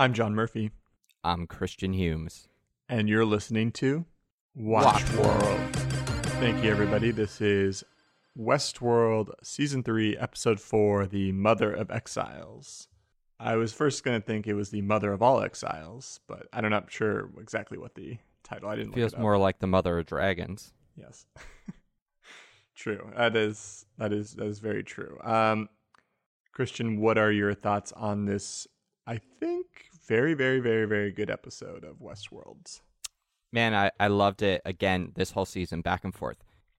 I'm John Murphy, I'm Christian Humes. and you're listening to Watch World. Thank you, everybody. This is Westworld Season 3, Episode 4 The Mother of Exiles. I was first going to think it was The Mother of All Exiles, but I'm not sure exactly what the title. I didn't Feels look it more like the mother of dragons. Yes. true. That is that is that is very true. Um Christian, what are your thoughts on this I think very very very very good episode of Westworlds? Man, I, I loved it again this whole season, back and forth.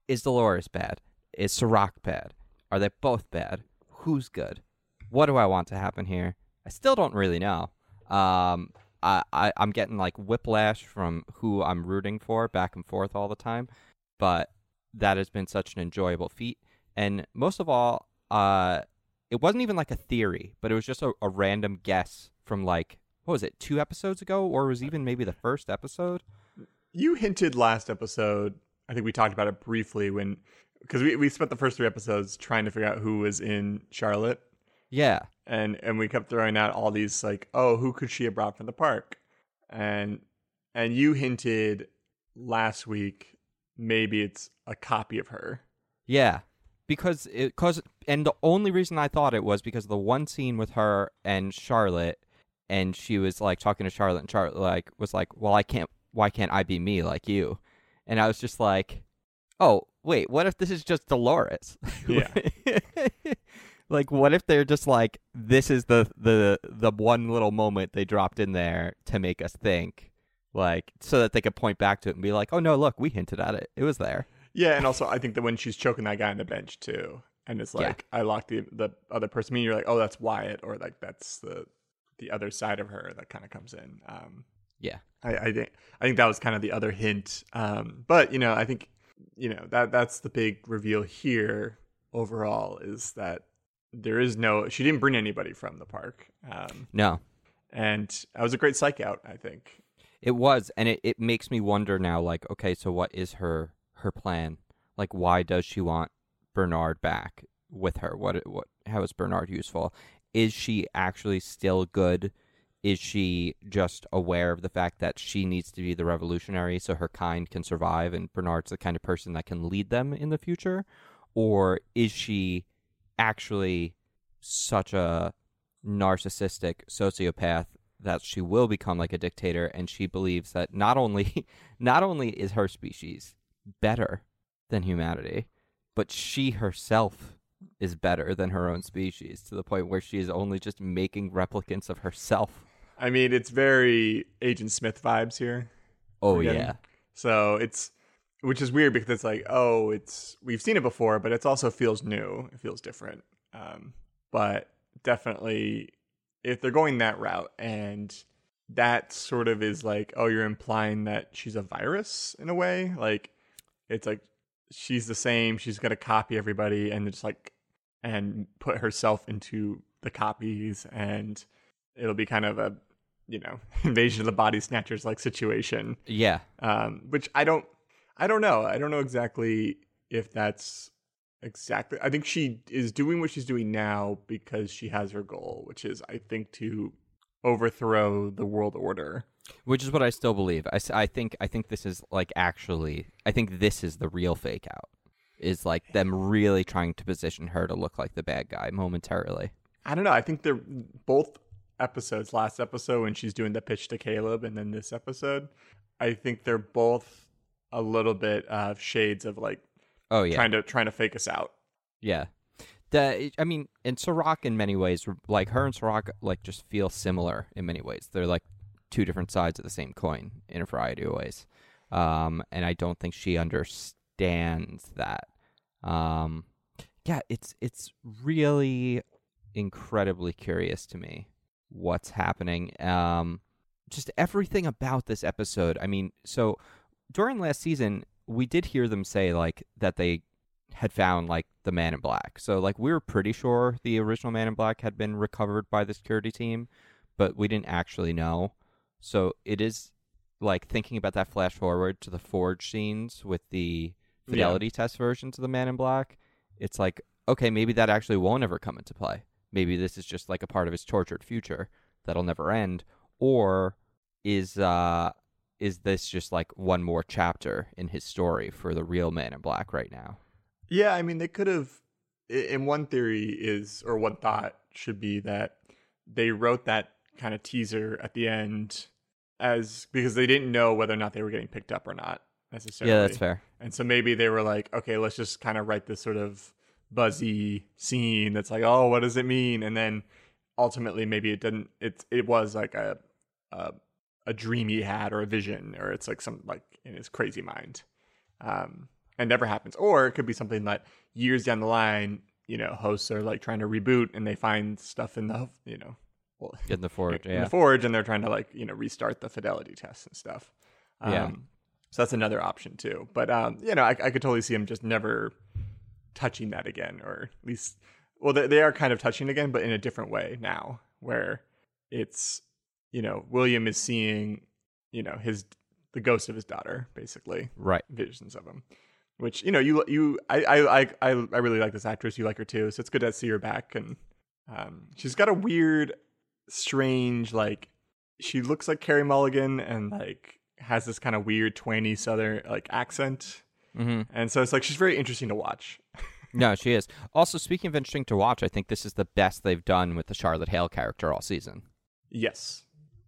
Is Dolores bad? Is Serac bad? Are they both bad? Who's good? What do I want to happen here? I still don't really know. Um, I, I I'm getting like whiplash from who I'm rooting for back and forth all the time, but that has been such an enjoyable feat. And most of all, uh, it wasn't even like a theory, but it was just a, a random guess from like what was it, two episodes ago, or was even maybe the first episode? You hinted last episode, I think we talked about it briefly when because we, we spent the first three episodes trying to figure out who was in Charlotte. Yeah, and and we kept throwing out all these like oh who could she have brought from the park? And and you hinted last week maybe it's a copy of her. Yeah, because it cause and the only reason I thought it was because of the one scene with her and Charlotte, and she was like talking to Charlotte, and Charlotte like was like, "Well, I can't. Why can't I be me like you?" And I was just like, "Oh, wait, what if this is just Dolores?" Yeah. like, what if they're just like, "This is the the the one little moment they dropped in there to make us think." Like so that they could point back to it and be like, "Oh no, look, we hinted at it. It was there." yeah and also i think that when she's choking that guy on the bench too and it's Yeah. like i locked the the other person me you're like oh that's wyatt or like that's the the other side of her that kind of comes in um Yeah. I, I think I think that was kind of the other hint. Um, but you know, I think you know that that's the big reveal here overall is that there is no she didn't bring anybody from the park. Um, No. and that was a great psych out, I think. It was, and it, it makes me wonder now, like, okay, so what is her her plan? Like, why does she want Bernard back with her? What what how is Bernard useful? Is she actually still good? Is she just aware of the fact that she needs to be the revolutionary so her kind can survive and Bernard's the kind of person that can lead them in the future? Or is she actually such a narcissistic sociopath that she will become like a dictator and she believes that not only not only is her species better than humanity but she herself is better than her own species to the point where she is only just making replicants of herself I mean, it's very Agent Smith vibes here. oh We're yeah So it's which is weird because it's like, oh, it's we've seen it before, but it also feels new. It feels different. Um, but definitely, if they're going that route, and that sort of is like, oh, you're implying that she's a virus in a way. Like it's like she's the same. She's gonna copy everybody and just like and put herself into the copies, and it'll be kind of a you know invasion of the body snatchers like situation yeah um, which I don't, I don't know. I don't know exactly if that's exactly. I think she is doing what she's doing now because she has her goal, which is, I think, to overthrow the world order. Which is what i still believe I, I think i think this is like actually i think this is the real fake out is like them really trying to position her to look like the bad guy momentarily I don't know. I think they're both episodes. Last episode when she's doing the pitch to Caleb, and then this episode, I think they're both a little bit of shades of like oh yeah trying to trying to fake us out. Yeah. The I mean, and Serac in many ways, like her and Serac, like just feel similar in many ways. They're like two different sides of the same coin in a variety of ways. Um, and I don't think she understands that. Um, yeah, it's it's really incredibly curious to me what's happening. Um, just everything about this episode. I mean, so during last season, we did hear them say like that they had found like the man in black. So like we were pretty sure the original man in black had been recovered by the security team, but we didn't actually know. So it is like thinking about that flash forward to the forge scenes with the Yeah. fidelity test versions of the man in black. It's like okay, maybe that actually won't ever come into play. Maybe this is just like a part of his tortured future that'll never end or is uh is this just like one more chapter in his story for the real Man in Black right now? Yeah, I mean, they could have. In one theory, is or one thought should be that they wrote that kind of teaser at the end as because they didn't know whether or not they were getting picked up or not necessarily. Yeah, that's fair. And so maybe they were like, okay, let's just kind of write this sort of buzzy scene that's like, oh, what does it mean? And then ultimately, maybe it didn't. It it was like a a, a dream he had or a vision, or it's like some like in his crazy mind, um, and never happens. Or it could be something that years down the line, you know, hosts are like trying to reboot and they find stuff in the you know. Well, in the forge, in yeah. the forge, and they're trying to like you know restart the fidelity tests and stuff. Um, Yeah. So that's another option too. But um, you know, I, I could totally see him just never touching that again, or at least, well, they, they are kind of touching again, but in a different way now, where it's, you know, William is seeing, you know, his the ghost of his daughter, basically Right. visions of him. Which you know, you you I I I I I really like this actress. You like her too, so it's good to see her back. And um, she's got a weird, strange like. She looks like Carey Mulligan, and like has this kind of weird twanny southern like accent. hmm And so it's like she's very interesting to watch. No, she is. Also, speaking of interesting to watch, I think this is the best they've done with the Charlotte Hale character all season. Yes.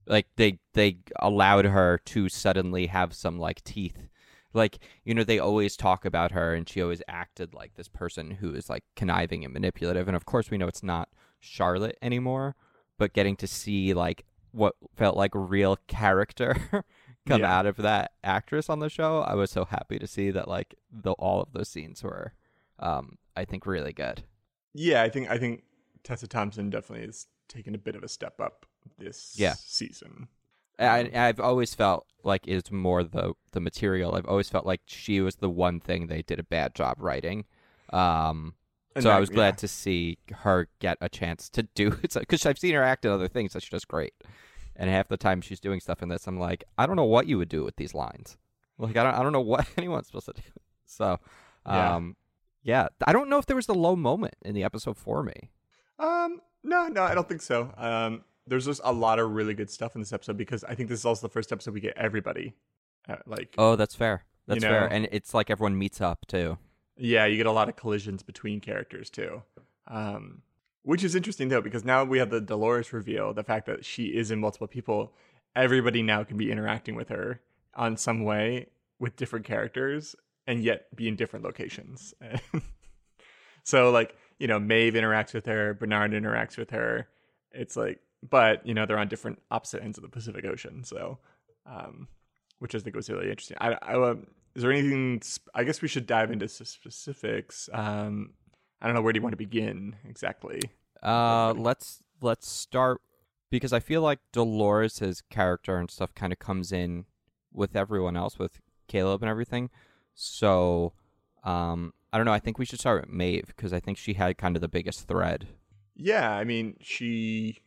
Like they they allowed her to suddenly have some like teeth. Like, you know, they always talk about her and she always acted like this person who is like conniving and manipulative. And of course we know it's not Charlotte anymore, but getting to see like what felt like real character come Yeah. out of that actress on the show, I was so happy to see that like the all of those scenes were um I think really good. Yeah, I think I think Tessa Thompson definitely is taking a bit of a step up this Yeah. season. I, I've always felt like it's more the the material. I've always felt like she was the one thing they did a bad job writing. Um, And so I that- was glad yeah. to see her get a chance to do it because I've seen her act in other things, so she does great. And half the time she's doing stuff in this, I'm like, I don't know what you would do with these lines. Like I don't, I don't know what anyone's supposed to do. So, Yeah. um, yeah, I don't know if there was a low moment in the episode for me. Um, no, no, I don't think so. Um, there's just a lot of really good stuff in this episode because I think this is also the first episode we get everybody. Uh, like, Oh, that's fair. You That's fair, and it's like everyone meets up too. Yeah, you get a lot of collisions between characters too. Um, which is interesting though because now we have the Dolores reveal, the fact that she is in multiple people. Everybody now can be interacting with her on some way with different characters and yet be in different locations. so like, you know, Maeve interacts with her, Bernard interacts with her. It's like but, you know, they're on different opposite ends of the Pacific Ocean, so um which I think was really interesting. I, I um, is there anything? I guess we should dive into specifics. Um, I don't know where do you want to begin exactly. Uh, let's let's start because I feel like Dolores' character and stuff kind of comes in with everyone else, with Caleb and everything. So, um, I don't know. I think we should start with Maeve because I think she had kind of the biggest thread. Yeah, I mean, she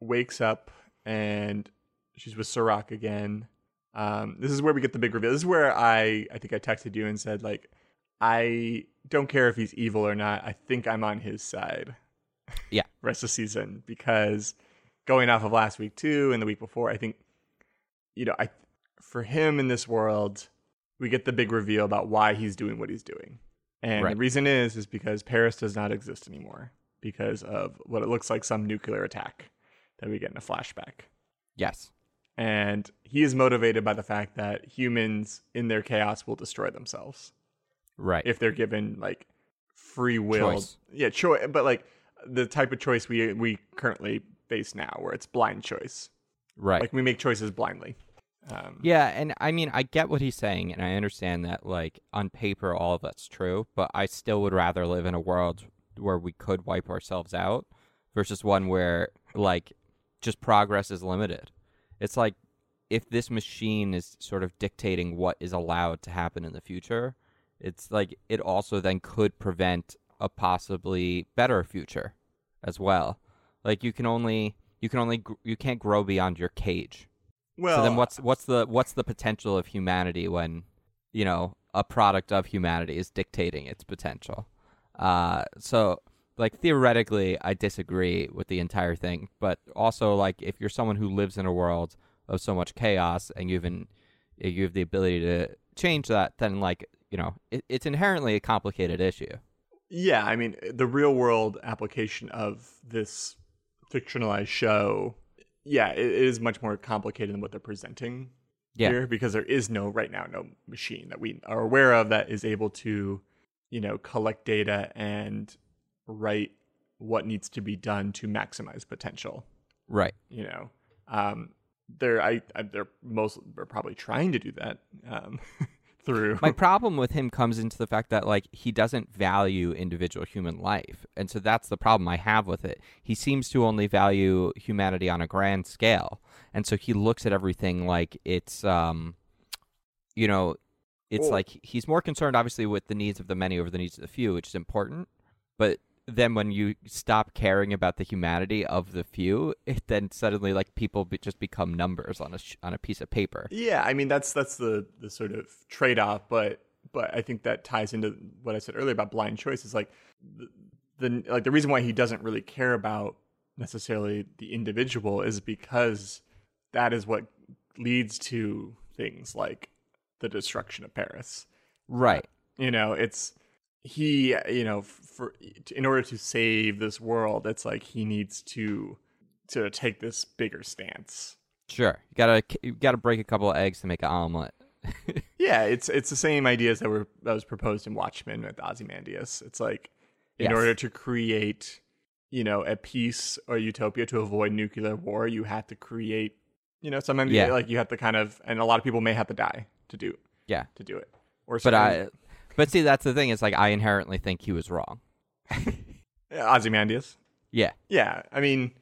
wakes up and she's with Serac again. Um, this is where we get the big reveal. This is where I, I think I texted you and said like, I don't care if he's evil or not. I think I'm on his side. Yeah. rest of the season because going off of last week too and the week before, I think, you know, I for him in this world, we get the big reveal about why he's doing what he's doing, and Right. the reason is is because Paris does not exist anymore because of what it looks like some nuclear attack that we get in a flashback. Yes. And he is motivated by the fact that humans in their chaos will destroy themselves Right. if they're given like free will. Choice. Yeah, choice, but like the type of choice we we currently face now, where it's blind choice. right. Like we make choices blindly. Um, Yeah, and I mean, I get what he's saying, and I understand that, like, on paper, all of that's true, but I still would rather live in a world where we could wipe ourselves out versus one where, like, just progress is limited. It's like if this machine is sort of dictating what is allowed to happen in the future, it's like it also then could prevent a possibly better future as well. Like, you can only. You can only gr- you can't grow beyond your cage Well, so then what's what's the what's the potential of humanity when you know a product of humanity is dictating its potential uh so like theoretically, I disagree with the entire thing, but also like if you're someone who lives in a world of so much chaos and you even you have the ability to change that, then like you know it, it's inherently a complicated issue. Yeah, I mean the real world application of this fictionalized show, yeah, it is much more complicated than what they're presenting Yeah. here because there is no right now no machine that we are aware of that is able to, you know, collect data and write what needs to be done to maximize potential. Right. You know, um, they're I, I they're most they're probably trying to do that um, through My problem with him comes into the fact that like he doesn't value individual human life. And so that's the problem I have with it. He seems to only value humanity on a grand scale. And so he looks at everything like it's um you know, it's Well- like he's more concerned obviously with the needs of the many over the needs of the few, which is important. But then when you stop caring about the humanity of the few, it then suddenly like people be, just become numbers on a sh- on a piece of paper. Yeah, I mean that's that's the the sort of trade off, but but I think that ties into what I said earlier about blind choice. Is like the, the like the reason why he doesn't really care about necessarily the individual is because that is what leads to things like the destruction of Paris. Right. You know, it's he. Uh, you know, for in order to save this world, it's like he needs to to take this bigger stance. Sure. You gotta you gotta break a couple of eggs to make an omelet. Yeah, it's it's the same ideas that were that was proposed in Watchmen with Ozymandias. It's like in Yes. order to create, you know, a peace or utopia to avoid nuclear war, you have to create, you know, sometimes Yeah. like you have to kind of, and a lot of people may have to die to do Yeah. to do it. Or But I but see that's the thing, is like I inherently think he was wrong. Yeah, Ozymandias. Yeah. Yeah, I mean,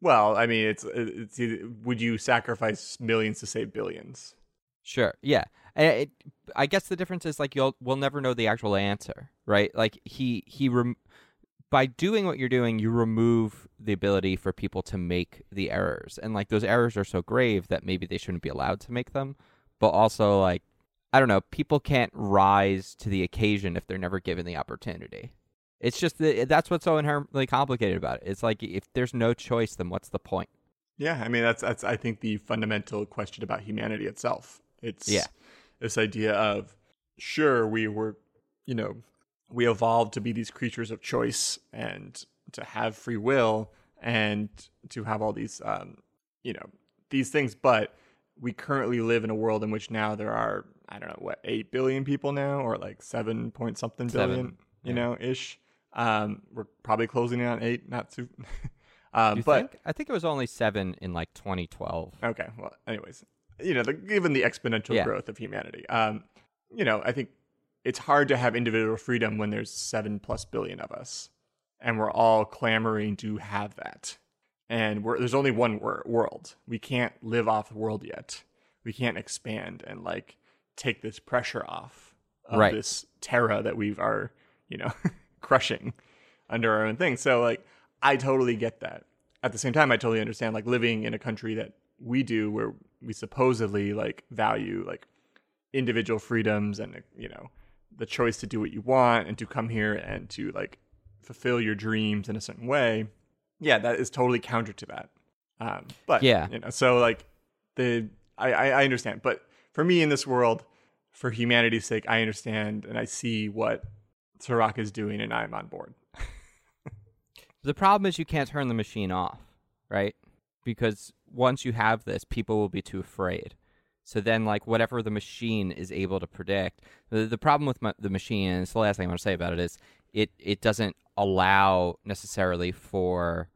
well, I mean, it's it's either, would you sacrifice millions to save billions? Sure. Yeah. And it, I guess the difference is like you'll we'll never know the actual answer, right? Like he he rem- by doing what you're doing, you remove the ability for people to make the errors, and like those errors are so grave that maybe they shouldn't be allowed to make them. But also, like I don't know, people can't rise to the occasion if they're never given the opportunity. It's just that that's what's so inherently complicated about it. It's like if there's no choice, then what's the point? Yeah, I mean that's that's I think the fundamental question about humanity itself. It's Yeah. this idea of sure we were, you know, we evolved to be these creatures of choice and to have free will and to have all these um, you know, these things, but we currently live in a world in which now there are I don't know what 8 billion people now or like 7 point something Seven, billion, you yeah. know, ish. Um we're probably closing in on 8, not too um You but think? I think it was only seven in like 2012. Okay. Well, anyways, you know, the, given the exponential Yeah. growth of humanity, um, you know, I think it's hard to have individual freedom when there's seven plus billion of us, and we're all clamoring to have that. And we're, there's only one wor- world. We can't live off the world yet. We can't expand and like take this pressure off of Right. this terra that we've are, you know, crushing under our own thing. So like I totally get that. At the same time I totally understand like living in a country that we do where we supposedly like value like individual freedoms and you know the choice to do what you want and to come here and to like fulfill your dreams in a certain way. Yeah, that is totally counter to that. Um, but Yeah. you know, so like the I I understand, but for me in this world, for humanity's sake, I understand and I see what Serac is doing, and I'm on board. The problem is you can't turn the machine off, right? Because once you have this, people will be too afraid. So then, like whatever the machine is able to predict, the, the problem with ma- the machine, and it's the last thing I want to say about it is it it doesn't allow necessarily for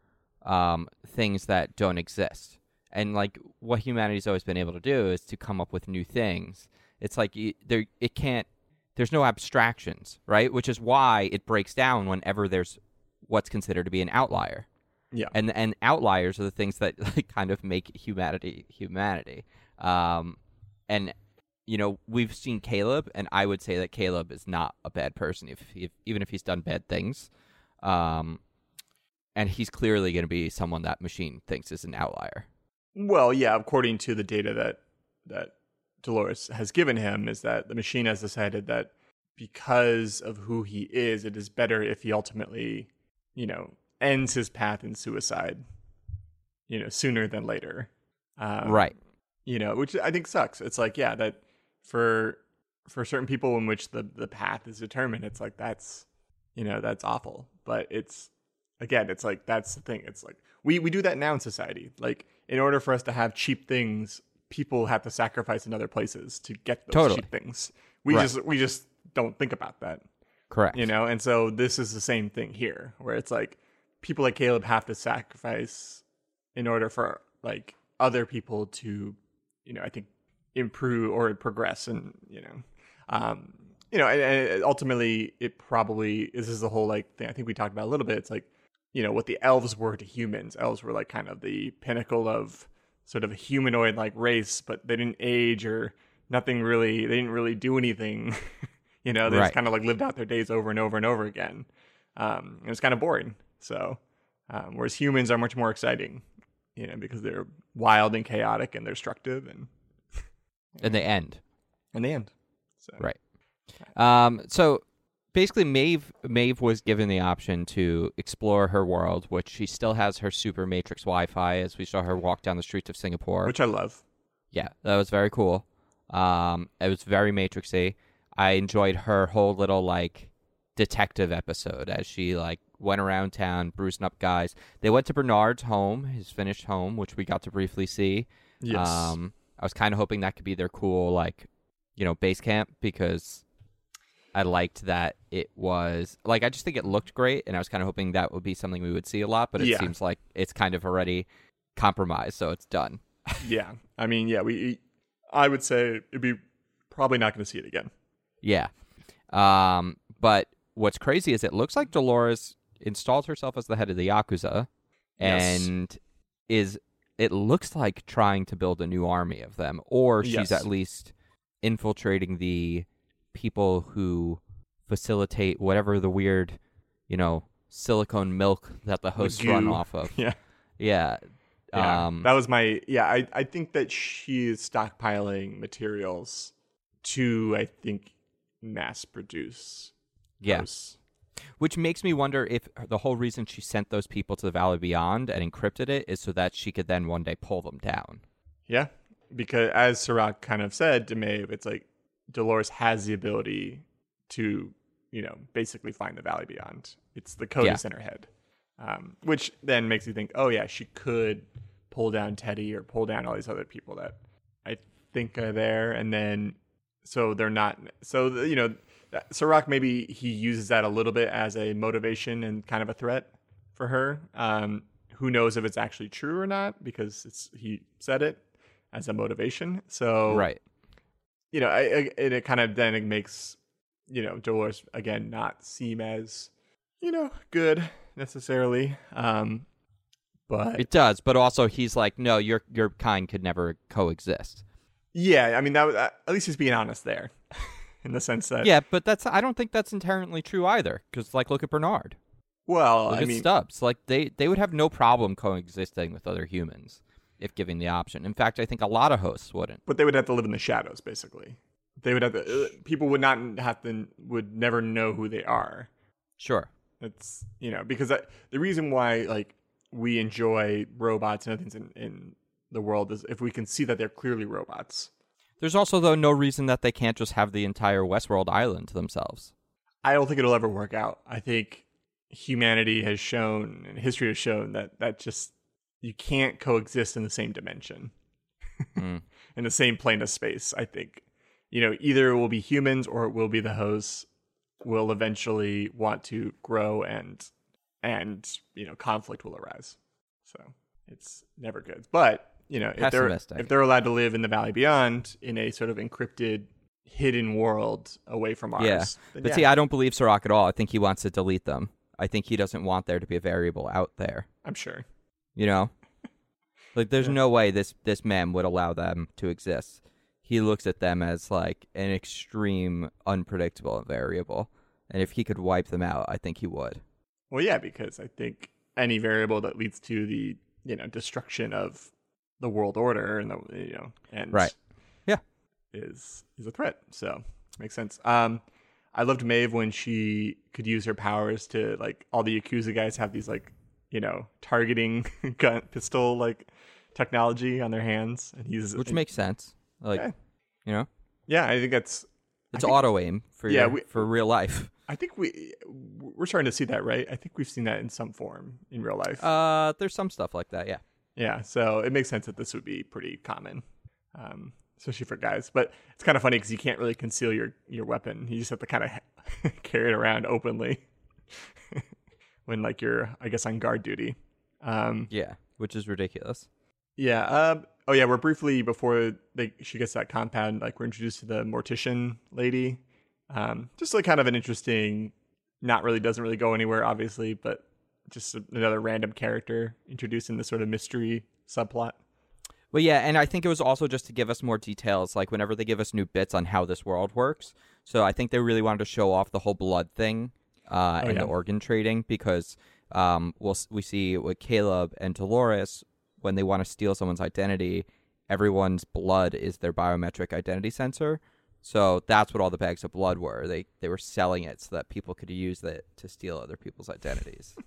um, things that don't exist. And like what humanity's always been able to do is to come up with new things. It's like you, there it can't. There's no abstractions, right? Which is why it breaks down whenever there's what's considered to be an outlier. Yeah. And and outliers are the things that like, kind of make humanity humanity. Um, and you know we've seen Caleb, and I would say that Caleb is not a bad person, if, if even if he's done bad things. Um, and he's clearly going to be someone that machine thinks is an outlier. Well, yeah, according to the data that that Dolores has given him, is that the machine has decided that because of who he is, it is better if he ultimately you know, ends his path in suicide, you know, sooner than later. Um, right. You know, which I think sucks. It's like, yeah, that for for certain people in which the the path is determined, it's like that's you know that's awful. But it's again, it's like that's the thing. It's like we we do that now in society. Like in order for us to have cheap things, people have to sacrifice in other places to get those Totally. cheap things. We Right. just we just don't think about that Correct. you know and so this is the same thing here where it's like people like caleb have to sacrifice in order for like other people to you know i think improve or progress and you know um you know and, and ultimately it probably this is the whole like thing i think we talked about a little bit it's like you know what the elves were to humans elves were like kind of the pinnacle of sort of a humanoid like race but they didn't age or nothing really they didn't really do anything you know they Right. just kind of like lived out their days over and over and over again um and it's kind of boring so um, whereas humans are much more exciting you know because they're wild and chaotic and they're destructive and and they end. in the end so Right. Um, so basically, Maeve Maeve was given the option to explore her world, which she still has her super matrix Wi-Fi, as we saw her walk down the streets of Singapore. which i love yeah, that was very cool. Um, it was very matrixy. I enjoyed her whole little like detective episode as she like went around town bruising up guys. They went to Bernard's home, his finished home, which we got to briefly see. yes Um, I was kind of hoping that could be their cool, like, you know, base camp because I liked that it was like I just think it looked great, and I was kind of hoping that would be something we would see a lot. But it Yeah. seems like it's kind of already compromised, so it's done. yeah i mean yeah we i would say it'd be probably not going to see it again Yeah. Um, but what's crazy is it looks like Dolores installed herself as the head of the Yakuza Yes. and is it looks like trying to build a new army of them, or she's Yes. at least infiltrating the people who facilitate whatever the weird, you know, silicone milk that the hosts run off of. yeah Yeah. Yeah, Um, that was my yeah. I I think that she is stockpiling materials to I think mass produce. yeah. Which makes me wonder if the whole reason she sent those people to the Valley Beyond and encrypted it is so that she could then one day pull them down. yeah. Because as Serac kind of said to Maeve, it's like Dolores has the ability to you know basically find the Valley Beyond. It's the code Yeah. is in her head, um, which then makes you think, oh yeah, she could pull down Teddy or pull down all these other people that I think are there, and then so they're not. So the- you know, Serac maybe he uses that a little bit as a motivation and kind of a threat for her. Um, who knows if it's actually true or not because it's he said it as a motivation. So Right. You know, I, I, and it kind of then it makes you know Dolores again not seem as you know good necessarily. Um, but It does, but also he's like, no, your your kind could never coexist. yeah, I mean that was at least he's being honest there, in the sense that Yeah, but that's I don't think that's inherently true either. Because like, look at Bernard, Well, look I at mean, Stubbs. Like they they would have no problem coexisting with other humans if given the option. In fact, I think a lot of hosts wouldn't. but they would have to live in the shadows, basically. They would have to. Uh, people would not have to. Would never know who they are. Sure. It's you know because that, the reason why like we enjoy robots and other things in, in the world is if we can see that they're clearly robots. There's also though no reason that they can't just have the entire Westworld island to themselves. I don't think it'll ever work out. I think humanity has shown and history has shown that that just you can't coexist in the same dimension, Mm. in the same plane of space. I think you know either it will be humans or it will be the hosts will eventually want to grow and and you know conflict will arise. So it's never good. But you know if they're if they're allowed to live in the valley beyond in a sort of encrypted hidden world away from ours. Yeah. But yeah. see, I don't believe Serac at all. I think he wants to delete them. I think he doesn't want there to be a variable out there. I'm sure. You know, like there's no way this this man would allow them to exist. He looks at them as like an extreme, unpredictable variable, and if he could wipe them out, I think he would. Well, yeah, because I think any variable that leads to the you know destruction of the world order and the you know and Right. Yeah. is is a threat. So makes sense. Um, I loved Maeve when she could use her powers to like all the Yakuza guys have these like you know targeting gun pistol like technology on their hands and he's which makes sense. Like Yeah. you know, yeah I think that's it's auto aim for Yeah, your, we- for real life. I think we we're starting to see that right I think we've seen that in some form in real life Uh, there's some stuff like that. Yeah. yeah so it makes sense that this would be pretty common um, especially for guys but it's kind of funny because you can't really conceal your your weapon you just have to kind of carry it around openly when like you're I guess on guard duty um, Yeah, which is ridiculous. Yeah. Um, oh, yeah. We're briefly before they, she gets that compound. Like we're introduced to the mortician lady. Um, just like kind of an interesting, not really doesn't really go anywhere, obviously, but just another random character introduced in this sort of mystery subplot. Well, yeah, and I think it was also just to give us more details, like whenever they give us new bits on how this world works. So I think they really wanted to show off the whole blood thing uh, Oh, and yeah. the organ trading because um, we'll we see with Caleb and Dolores when they want to steal someone's identity, everyone's blood is their biometric identity sensor. So that's what all the bags of blood were. They they were selling it so that people could use it to steal other people's identities.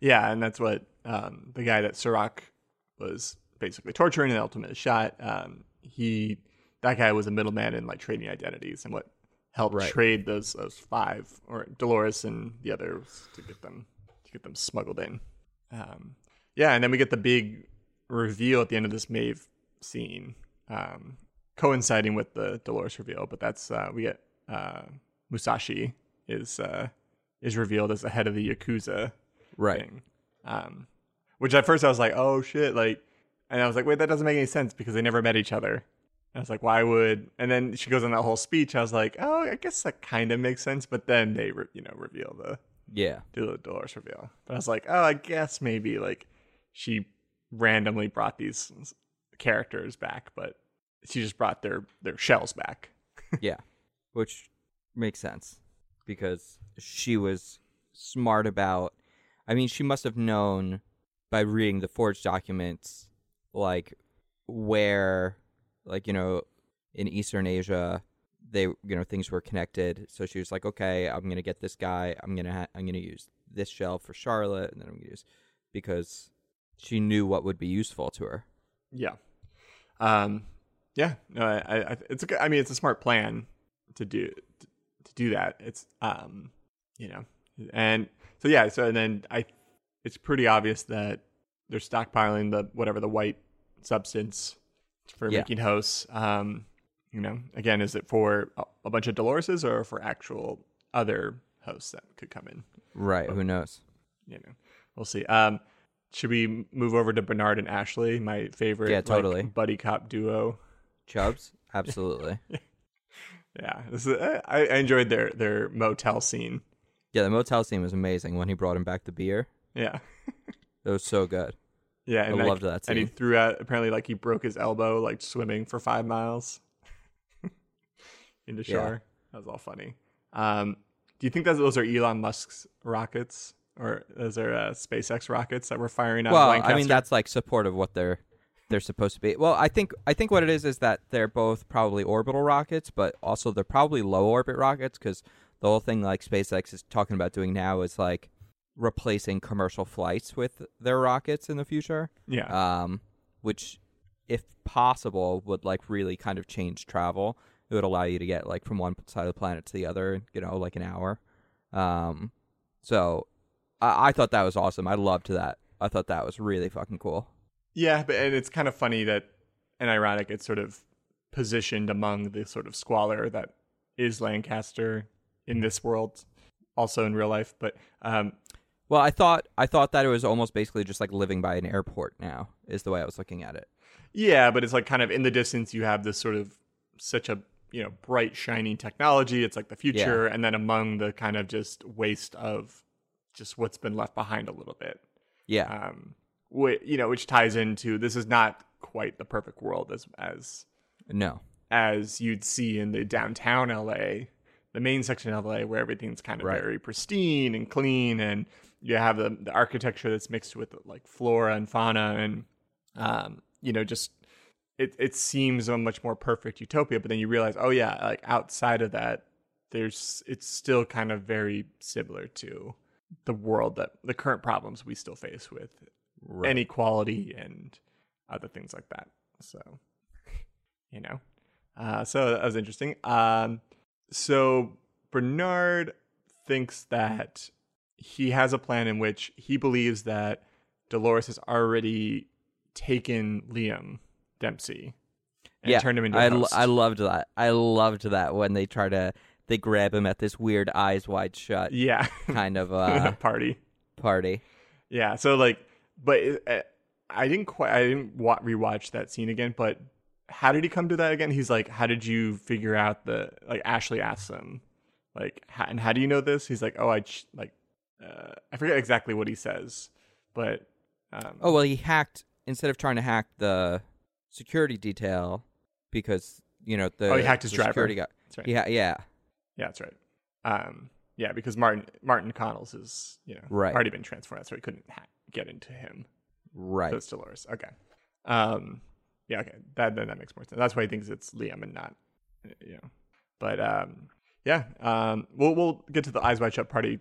Yeah, and that's what um, the guy that Serac was basically torturing and ultimately shot. Um, he that guy was a middleman in like trading identities and what helped Right. trade those those five or Dolores and the others to get them to get them smuggled in. Um, yeah, and then we get the big reveal at the end of this Maeve scene, um, coinciding with the Dolores reveal. But that's uh, we get uh, Musashi is uh, is revealed as the head of the Yakuza right. thing. Um, which at first I was like, oh shit, like, and I was like, wait, that doesn't make any sense because they never met each other. I was like, why would? And then she goes on that whole speech. I was like, oh, I guess that kind of makes sense. But then they, re- you know, reveal the Yeah. do the Dolores reveal. But I was like, oh, I guess maybe like she randomly brought these characters back, but she just brought their their shells back. yeah, which makes sense because she was smart about. I mean, she must have known by reading the forged documents, like where, like you know, in Eastern Asia, they you know things were connected. So she was like, okay, I'm gonna get this guy. I'm gonna ha- I'm gonna use this shell for Charlotte, and then I'm gonna use because she knew what would be useful to her. Yeah. Um, yeah. No, I, I, it's a good, I mean, it's a smart plan to do, to, to do that. It's, um, you know, and so, yeah. So, and then I, it's pretty obvious that they're stockpiling the, whatever the white substance for Yeah. making hosts. Um, you know, again, is it for a, bunch of Doloreses or for actual other hosts that could come in? Right? Who knows? You know, we'll see. Um, should we move over to Bernard and Ashley, my favorite Yeah, like, totally. buddy cop duo? Chubs? Absolutely. Yeah, this is, I, I enjoyed their their motel scene. Yeah, the motel scene was amazing when he brought him back the beer. Yeah, It was so good. Yeah, and I loved that And he threw out apparently like he broke his elbow like swimming for five miles into Yeah. That was all funny. Um, do you think that those are Elon Musk's rockets or those are uh, SpaceX rockets that we're firing out? well? I mean that's like support of what they're they're supposed to be. Well, I think I think what it is is that they're both probably orbital rockets, but also they're probably low orbit rockets because the whole thing like SpaceX is talking about doing now is like replacing commercial flights with their rockets in the future. yeah, um, which, if possible, would like really kind of change travel. It would allow you to get like from one side of the planet to the other, you know, like an hour. Um, so I, I thought that was awesome. I loved that. I thought that was really fucking cool. Yeah, but and it's kind of funny that and ironic it's sort of positioned among the sort of squalor that is Lancaster in this world, also in real life. But um, Well, I thought I thought that it was almost basically just like living by an airport. Now is the way I was looking at it. yeah, but it's like kind of in the distance you have this sort of such a you know bright shining technology. It's like the future, and then among the kind of just waste of just what's been left behind a little bit. Yeah, Um, you know, which ties into this is not quite the perfect world as as no, as you'd see in the downtown LA, the main section of LA where everything's kind of Right. very pristine and clean and you have the, the architecture that's mixed with like flora and fauna and um, you know, just it it seems a much more perfect utopia, but then you realize, oh yeah, like outside of that, there's it's still kind of very similar to the world that the current problems we still face with Right. inequality and other things like that. So, you know, uh, so that was interesting. Um, so Bernard thinks that he has a plan in which he believes that Dolores has already taken Liam Dempsey and yeah, turned him into I, a lo- host. I loved that. I loved that when they try to they grab him at this weird eyes wide shut yeah, kind of uh party. party. Yeah, so like, but it, uh, I didn't quite, I didn't wa- rewatch that scene again. But how did he come to that again? He's like, how did you figure out the like? Ashley asks him, like, how, and how do you know this? He's like, oh, I ch- like, uh, I forget exactly what he says, but um, Oh well, he hacked instead of trying to hack the security detail because you know the Oh, he hacked his driver. Security guy. that's right. Yeah, yeah, yeah, that's right. Um, yeah, because Martin Martin Connells is you know Right. already been transformed, so he couldn't ha- get into him. right. So it's Dolores. Okay. Um, yeah, okay. That then that makes more sense. That's why he thinks it's Liam and not, you know. But um, yeah. Um, we'll we'll get to the eyes wide shut party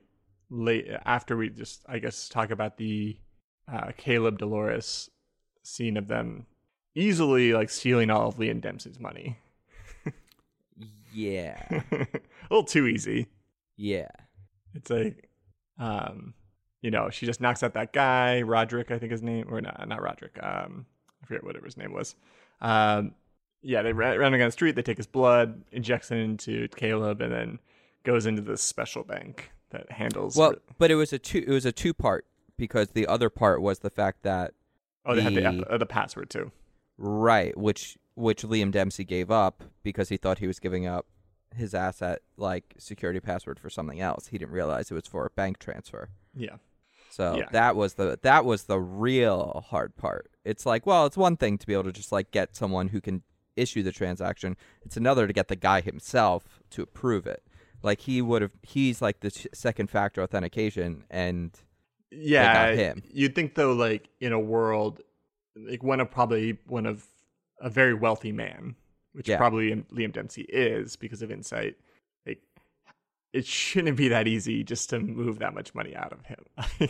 late after we just I guess talk about the uh, Caleb Dolores scene of them easily like stealing all of Liam Dempsey's money. Yeah, a little too easy. yeah. It's like, um, you know, she just knocks out that guy, Roderick, I think his name, or not, not Roderick. Um, I forget whatever his name was. Um, yeah, they ran, ran him down the street. They take his blood, injects it into Caleb, and then goes into this special bank that handles. Well, but it was a two. It was a two part because the other part was the fact that oh, they had the the- uh, the password too. right, which which Liam Dempsey gave up because he thought he was giving up his asset like security password for something else. He didn't realize it was for a bank transfer. Yeah, So Yeah. that was the that was the real hard part. It's like, well, it's one thing to be able to just like get someone who can issue the transaction. It's another to get the guy himself to approve it. Like he would have he's like the second factor authentication and yeah. him. You'd think though, like in a world, like one of probably one of a very wealthy man, which Yeah. probably Liam Dempsey is because of Incite. It shouldn't be that easy just to move that much money out of him.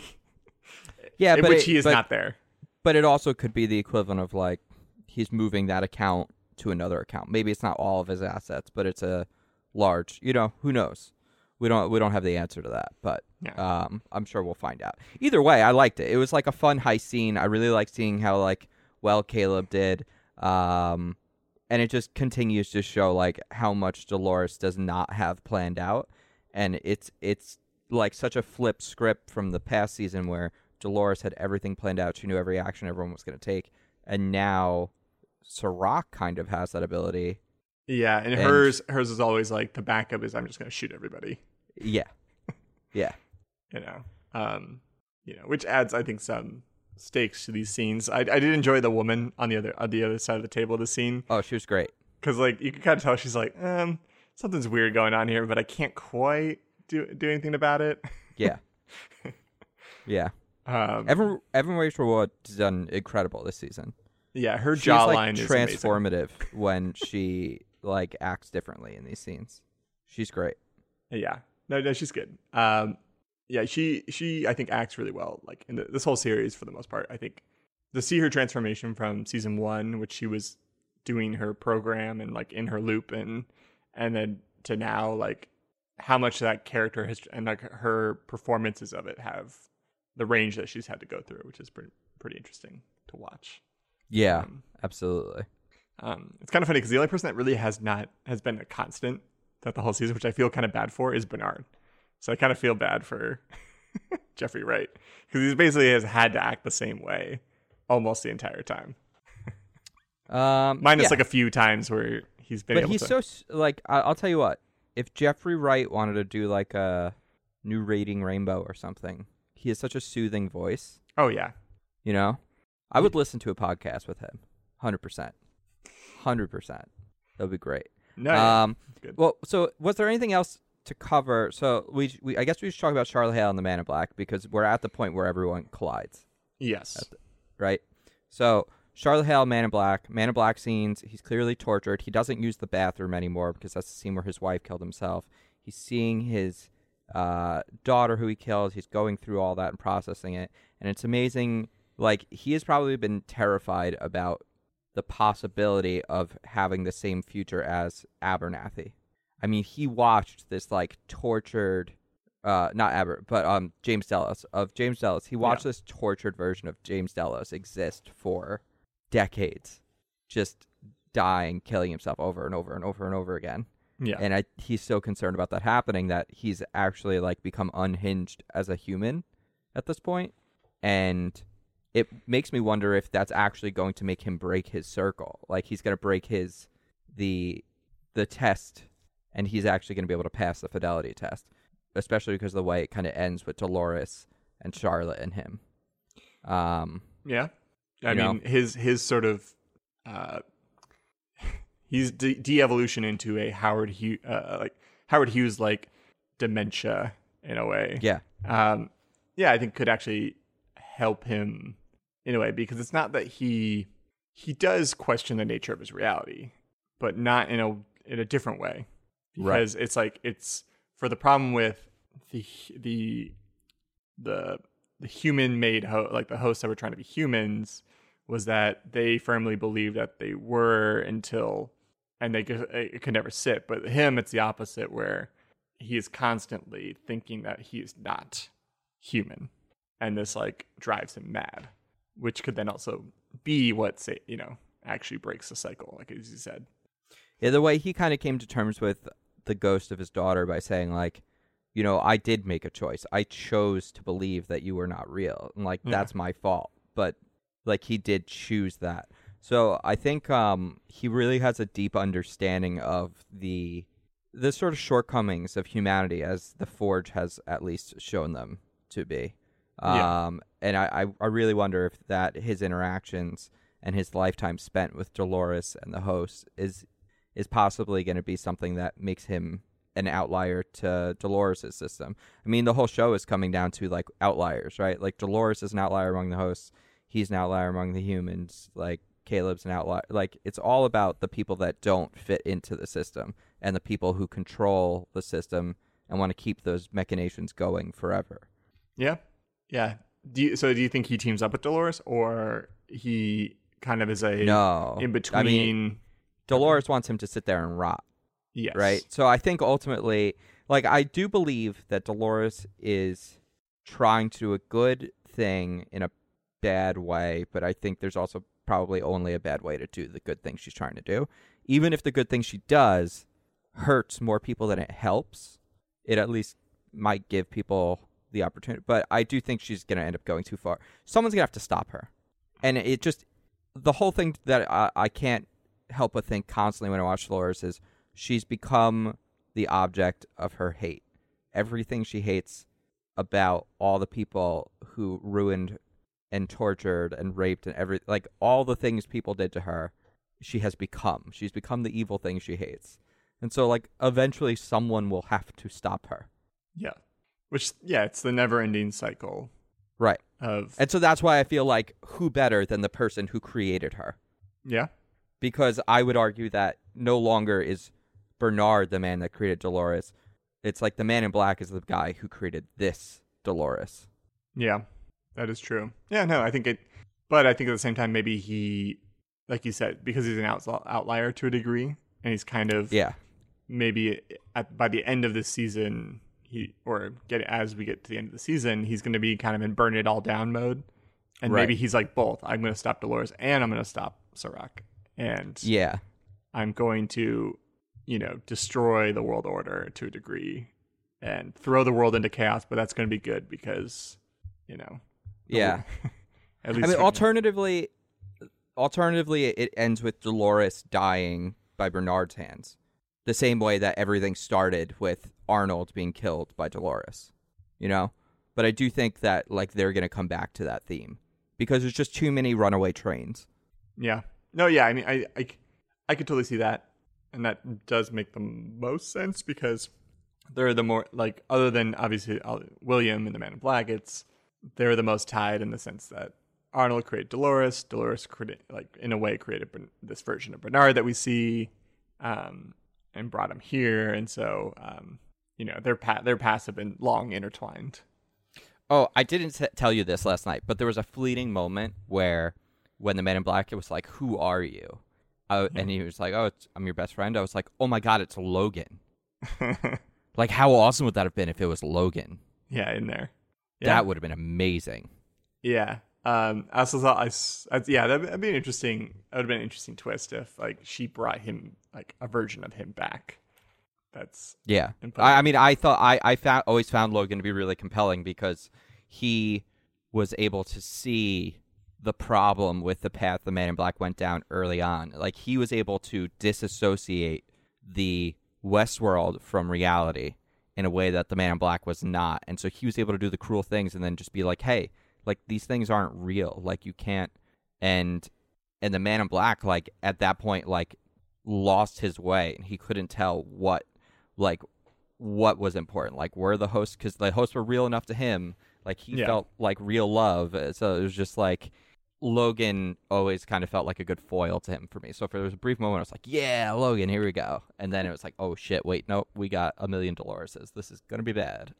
yeah, but which it, he is but, not there. but it also could be the equivalent of like he's moving that account to another account. Maybe it's not all of his assets, but it's a large, you know, who knows. We don't we don't have the answer to that, but Yeah. um, I'm sure we'll find out. Either way, I liked it. It was like a fun high scene. I really like seeing how like well Caleb did, um, and it just continues to show like how much Dolores does not have planned out, and it's it's like such a flip script from the past season where Dolores had everything planned out. She knew every action everyone was going to take, and now Serac kind of has that ability. Yeah, and, And- hers hers is always like the backup is I'm just gonna shoot everybody. Yeah, yeah. You know, um, you know, which adds I think some stakes to these scenes. I I did enjoy the woman on the other on the other side of the table the scene Oh, she was great. because like you can kind of tell she's like um something's weird going on here, but I can't quite do do anything about it. Yeah, yeah. Um, Evan Evan Rachel has done incredible this season. yeah, her She's jawline like transformative when she like acts differently in these scenes. She's great. Yeah. No, no, she's good. Um, yeah, she she I think acts really well. Like in the, this whole series, for the most part, I think to see her transformation from season one, which she was doing her program and like in her loop, and and then to now, like how much that character has and like her performances of it have the range that she's had to go through, which is pretty pretty interesting to watch. Yeah, Um, absolutely. um, it's kind of funny because the only person that really has not has been a constant throughout the whole season, which I feel kind of bad for, is Bernard. So I kind of feel bad for Jeffrey Wright because he basically has had to act the same way almost the entire time, Um, minus yeah. like a few times where he's been but he's to. so like I- I'll tell you what. If Jeffrey Wright wanted to do like a new Reading Rainbow or something, he has such a soothing voice. oh yeah, You know, I would listen to a podcast with him. Hundred percent, hundred percent. That would be great. no, um, good. well, so was there anything else to cover? So we, we I guess we should talk about Charlie Hale and the Man in Black because we're at the point where everyone collides, yes, right? So Charlotte Hale, Man in Black, Man in Black scenes. He's clearly tortured. He doesn't use the bathroom anymore because that's the scene where his wife killed himself. He's seeing his uh, daughter who he killed. He's going through all that and processing it, and it's amazing. Like he has probably been terrified about the possibility of having the same future as Abernathy. I mean, he watched this like tortured, uh, not Aber, but um, James Delos of James Delos. He watched Yeah. this tortured version of James Delos exist for decades, just dying, killing himself over and over and over and over again. Yeah. And I, he's so concerned about that happening that he's actually like become unhinged as a human at this point, and it makes me wonder if that's actually going to make him break his circle. Like he's going to break his the the test, and he's actually going to be able to pass the fidelity test, especially because of the way it kind of ends with Dolores and Charlotte and him. Um, Yeah, I You know? mean his his sort of uh, he's de- de-evolution into a Howard Hughes uh, like Howard Hughes like dementia in a way. yeah, Um, yeah, I think could actually help him in a way because it's not that he he does question the nature of his reality, but not in a in a different way. Right. Because it's like it's for the problem with the the the the human made ho- like the hosts that were trying to be humans was that they firmly believed that they were until and they could, eh, it could never sit but him it's the opposite where he is constantly thinking that he is not human and this like drives him mad which could then also be what say you know actually breaks the cycle like as you said Yeah, the way he kind of came to terms with the ghost of his daughter by saying like, you know, I did make a choice. I chose to believe that you were not real, and like Yeah. that's my fault. But like he did choose that. So I think um he really has a deep understanding of the the sort of shortcomings of humanity as the Forge has at least shown them to be. Yeah. Um and I, I, I really wonder if that his interactions and his lifetime spent with Dolores and the host is is possibly going to be something that makes him an outlier to Dolores' system. I mean, the whole show is coming down to like outliers, right? Like Dolores is an outlier among the hosts. He's an outlier among the humans. Like Caleb's an outlier. Like it's all about the people that don't fit into the system and the people who control the system and want to keep those machinations going forever. Yeah, yeah. Do you, so? Do you think he teams up with Dolores, or he kind of is a No, in between? I mean, Dolores wants him to sit there and rot. yes, right? So I think ultimately, like, I do believe that Dolores is trying to do a good thing in a bad way, but I think there's also probably only a bad way to do the good thing she's trying to do. Even if the good thing she does hurts more people than it helps, it at least might give people the opportunity. But I do think she's going to end up going too far. Someone's going to have to stop her. And it just, the whole thing that I, I can't help but think constantly when I watch Dolores is she's become the object of her hate. Everything she hates about all the people who ruined and tortured and raped and every like all the things people did to her, she has become. She's become the evil thing she hates. And so like eventually someone will have to stop her. yeah. Which yeah, it's the never-ending cycle Right. of And so that's why I feel like who better than the person who created her? yeah, because I would argue that no longer is Bernard the man that created Dolores. It's like the man in black is the guy who created this Dolores. yeah. That is true. Yeah, no, I think it. But I think at the same time, maybe he, like you said, because he's an out, outlier to a degree, and he's kind of Yeah. maybe at by the end of this season he or get as we get to the end of the season he's going to be kind of in burn it all down mode and Right. maybe he's like both i'm going to stop dolores and i'm going to stop Serac. and Yeah. i'm going to you know destroy the world order to a degree and throw the world into chaos but that's going to be good because you know the Yeah. wor- at I mean alternatively alternatively it ends with Dolores dying by Bernard's hands. The same way that everything started with Arnold being killed by Dolores. You know? But I do think that like they're going to come back to that theme because there's just too many runaway trains. Yeah. No, yeah. I mean, I, I, I could totally see that. And that does make the most sense because they're the more, like, other than obviously uh, William and the Man in Black, it's, they're the most tied in the sense that Arnold created Dolores. Dolores, created, like, in a way, created Bern- this version of Bernard that we see um, and brought him here. And so, um, you know their pa- their paths have been long intertwined. Oh, I didn't t- tell you this last night, but there was a fleeting moment where, when the Man in Black, it was like, "Who are you?" Uh, and he was like, "Oh, it's, I'm your best friend." I was like, "Oh my god, it's Logan!" Like, how awesome would that have been if it was Logan? yeah, in there. Yeah. That would have been amazing. Yeah. Um, I also thought I, I- yeah, that'd, that'd be an interesting. That would have been an interesting twist if like she brought him like a version of him back. That's Yeah, I, I mean, I thought I I found always found Logan to be really compelling because he was able to see the problem with the path the Man in Black went down early on. Like he was able to disassociate the Westworld from reality in a way that the Man in Black was not, and so he was able to do the cruel things and then just be like, "Hey, like these things aren't real. Like you can't." And and the Man in Black, like at that point, like lost his way and he couldn't tell what like what was important like were the hosts because the hosts were real enough to him like he Yeah. felt like real love so it was just like logan always kind of felt like a good foil to him for me. So for there was a brief moment i was like yeah logan here we go. And then it was like oh shit wait no, we got a million doloreses. This is gonna be bad.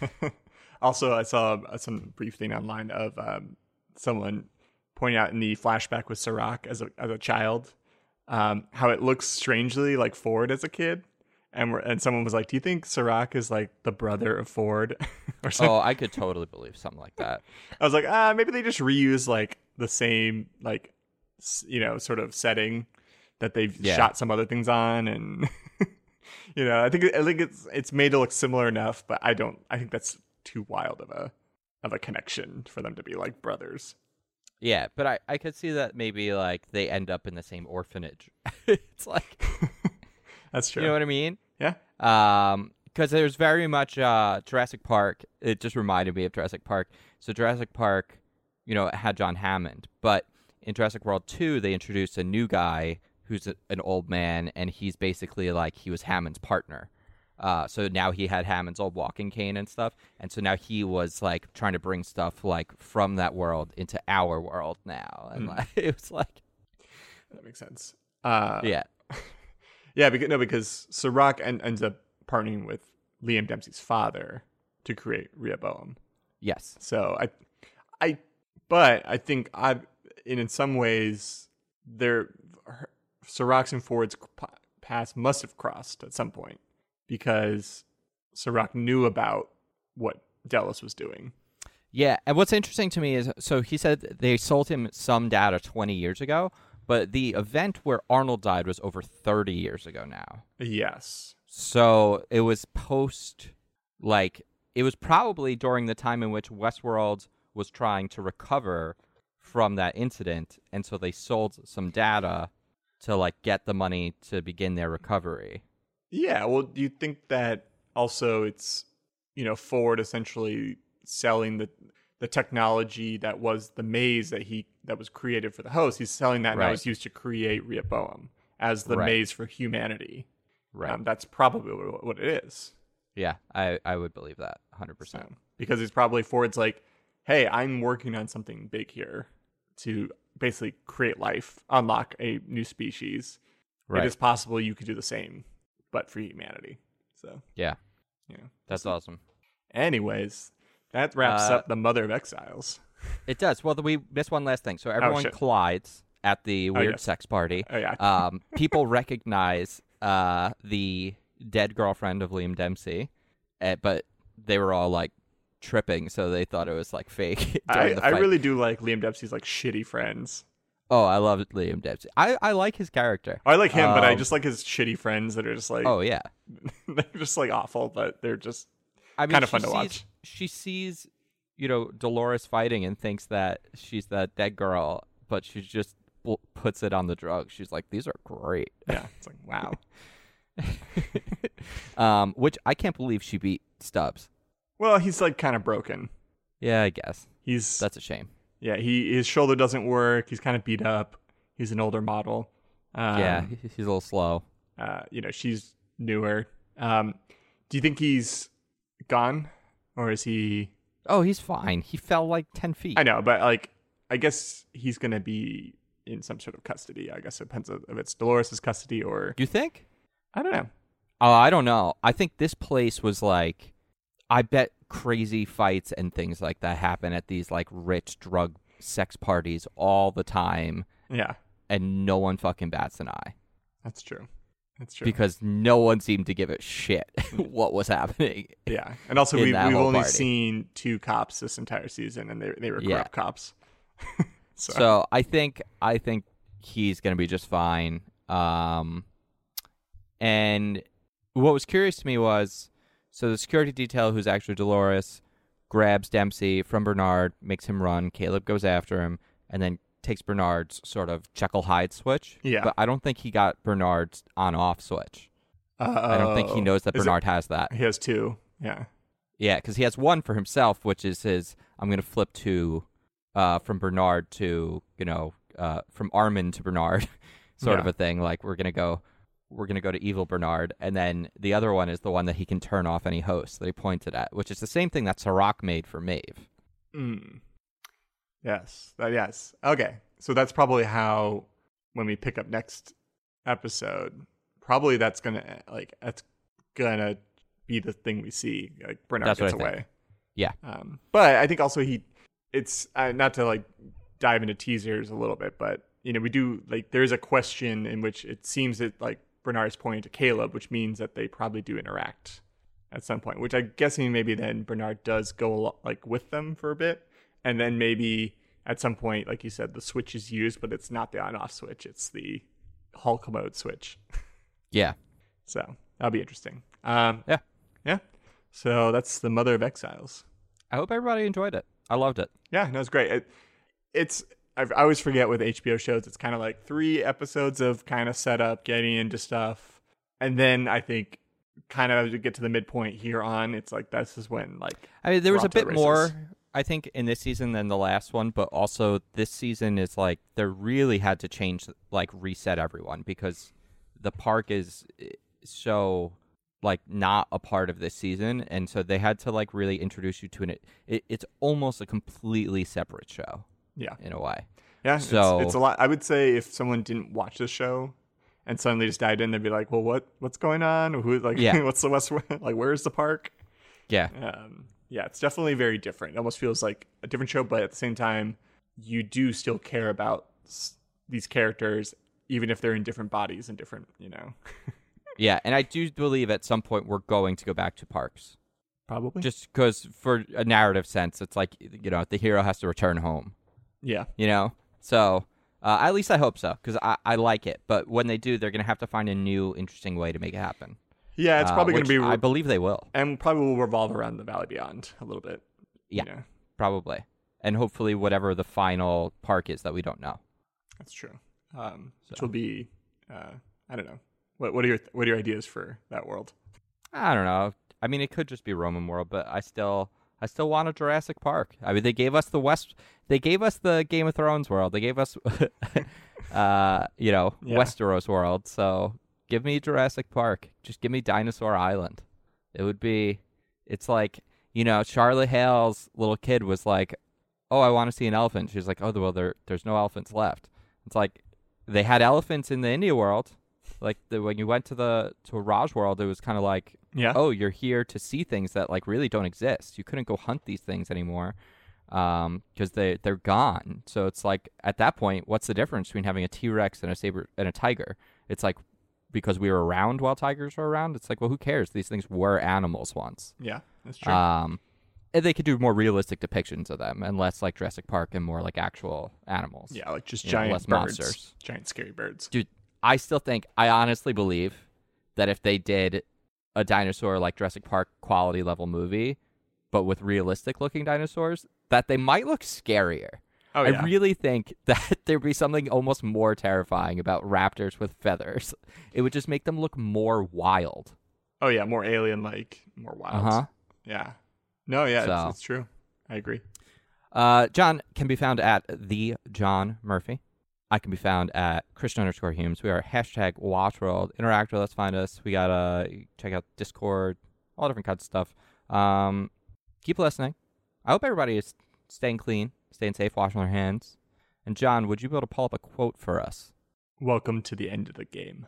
Also I saw uh, some brief thing online of um, someone pointing out in the flashback with Serac as a as a child um, how it looks strangely like Ford as a kid. And, we're, and someone was like, "Do you think Serac is like the brother of Ford, or something?" oh i could totally believe something like that. I was like, ah, maybe they just reuse like the same like you know sort of setting that they've Yeah. shot some other things on, and you know, I think I think it's it's made to look similar enough, but I don't. I think that's too wild of a of a connection for them to be like brothers. yeah but i i could see that maybe like they end up in the same orphanage it's like That's true. you know what i mean yeah, um because there's very much uh Jurassic Park it just reminded me of Jurassic Park so Jurassic Park you know had John Hammond but in Jurassic World 2 they introduced a new guy who's a, an old man and he's basically like he was Hammond's partner uh so now he had Hammond's old walking cane and stuff and so now he was like trying to bring stuff like from that world into our world now and Hmm. like, it was like that makes sense. Uh, yeah yeah, because no, because Serac en- ends up partnering with Liam Dempsey's father to create Rehoboam. yes So I, I, but I think I, in in some ways, their her- and Ford's paths must have crossed at some point because Serac knew about what Delos was doing. Yeah, and what's interesting to me is so he said they sold him some data 20 years ago, but the event where Arnold died was over 30 years ago now. Yes. So it was post, like, it was probably during the time in which Westworld was trying to recover from that incident. And so they sold some data to, like, get the money to begin their recovery. Yeah. Well, do you think that also it's you know Ford essentially selling the the technology that was the maze that he that was created for the host? He's selling that Right. was used to create Rehoboam as the Right. maze for humanity. Right. Um, that's probably what what it is. yeah, I, I would believe that 100%. So, because it's probably Ford's like, hey, I'm working on something big here to basically create life, unlock a new species. Right. It is possible you could do the same, but for humanity. So, yeah, you know. that's awesome. Anyways, that wraps Uh, up the Mother of Exiles. It does. Well, we missed one last thing. So everyone shit. collides at the weird yes. sex party. Oh yeah, Um, people recognize uh, the dead girlfriend of Liam Dempsey, uh, but they were all like tripping, so they thought it was like fake. I, I really do like Liam Dempsey's like shitty friends. Oh, I love Liam Dempsey. I, I like his character. I like him, but I Um, just like his shitty friends that are just like Oh yeah. they're just like awful, but they're just I mean, Kinda she fun to watch. She sees, you know, Dolores fighting and thinks that she's that dead girl, but she just puts it on the drugs. She's like, "These are great." yeah, it's like wow. um, which I can't believe she beat Stubbs. Well, he's like kind of broken. Yeah, I guess He's that's a shame. yeah, he his shoulder doesn't work. He's kind of beat up. He's an older model. Um, yeah, he's a little slow. uh, you know, she's newer. Um, do you think he's gone, or is he? Oh, he's fine. He fell like ten feet. I know, but like, I guess he's gonna be in some sort of custody. I guess it depends if it's Dolores's custody or You think? I don't know. Oh, I don't know. I think this place was like, I bet crazy fights and things like that happen at these like rich drug sex parties all the time, Yeah, and no one fucking bats an eye that's true. That's true. because no one seemed to give a shit what was happening. yeah, and also in we, that we've only party. seen two cops this entire season, and they they were Yeah. corrupt cops. so, So I think I think he's gonna be just fine. Um, and what was curious to me was so the security detail, who's actually Dolores, grabs Dempsey from Bernard, makes him run. Caleb goes after him, and then takes Bernard's sort of Jekyll Hyde switch. Yeah. but I don't think he got Bernard's on off switch. I don't think he Oh. knows that Is it- Bernard has that. He has two. Yeah. Yeah, because he has one for himself, which is his. I'm going to flip to, uh, from Bernard to you know, uh, from Armin to Bernard, sort of a thing. Like we're gonna go, we're gonna go to evil Bernard, and then the other one is the one that he can turn off any host that he pointed at, which is the same thing that Serac made for Maeve. Mm. Yes. That, yes. Okay. So that's probably how when we pick up next episode, probably that's gonna like that's gonna be the thing we see. Like Bernard That's gets I think. away. Yeah. Um, but I think also he, it's uh, not to like dive into teasers a little bit, but you know we do like there is a question in which it seems that like Bernard is pointing to Caleb, which means that they probably do interact at some point. Which I'm guessing maybe then Bernard does go like with them for a bit, and then maybe at some point, like you said, the switch is used, but it's not the on-off switch; it's the Hulk mode switch. Yeah, So that'll be interesting. Um, Yeah. yeah. So that's the Mother of Exiles. I hope everybody enjoyed it. I loved it. Yeah, no, it's great. It, it's I, I always forget with HBO shows, it's kind of like three episodes of kind of setup, getting into stuff, and then I think kind of as we get to the midpoint here on, it's like this is when like I mean, there was a bit more. I think, in this season than the last one, but also this season is like they really had to change, like reset everyone because the park is so like not a part of this season, and so they had to like really introduce you to an. It, it's almost a completely separate show yeah, in a way. yeah. So- it's, it's a lot. I would say if someone didn't watch the show and suddenly just dived in, they'd be like, well, what what's going on? Who like Yeah. what's the West? Like where's the park? Yeah, um, yeah, it's definitely very different. It almost feels like a different show, but at the same time, you do still care about s- these characters, even if they're in different bodies and different, you know. yeah, and I do believe at some point we're going to go back to parks. Probably. just because for a narrative sense it's like you know the hero has to return home yeah, you know so uh, at least i hope so because I, I like it but when they do they're going to have to find a new interesting way to make it happen yeah. It's Uh, probably going to be, re- i believe they will and probably will revolve around the Valley Beyond a little bit. Yeah. you know. probably and hopefully whatever the final park is that we don't know that's true. Um, which will be, uh, I don't know. What what are your what are your ideas for that world? i don't know i mean it could just be roman world but i still i still want a jurassic park. I mean they gave us the west they gave us the game of thrones world. They gave us uh you know Yeah. westeros world. So give me jurassic park. Just give me dinosaur island. It would be it's like you know charlotte hale's little kid was like oh i want to see an elephant. She's like oh well there there's no elephants left. It's like they had elephants in the india world. Like the, when you went to the to raj world it was kind of like Yeah. oh, you're here to see things that like really don't exist. You couldn't go hunt these things anymore um because they they're gone. So it's like at that point, what's the difference between having a T-Rex and a saber and a tiger? It's like because we were around while tigers were around. It's like, well, who cares? These things were animals once. yeah, that's true. Um and they could do more realistic depictions of them and less like Jurassic Park and more like actual animals. yeah, like just you know, giant less birds, monsters. giant scary birds. dude, I still think, I honestly believe that if they did a dinosaur like Jurassic Park quality level movie, but with realistic looking dinosaurs, that they might look scarier. Oh I really think that there'd be something almost more terrifying about raptors with feathers. It would just make them look more wild. oh yeah, more alien like, more wild. Uh huh. Yeah. No, yeah, So- it's, it's true. I agree. Uh, John can be found at the John Murphy. I can be found at Christian underscore Humes. We are hashtag Watchworld. Interact with us, find us. We got uh check out Discord, all different kinds of stuff. Um, keep listening. I hope everybody is staying clean, staying safe, washing their hands. And John, would you be able to pull up a quote for us? Welcome to the end of the game.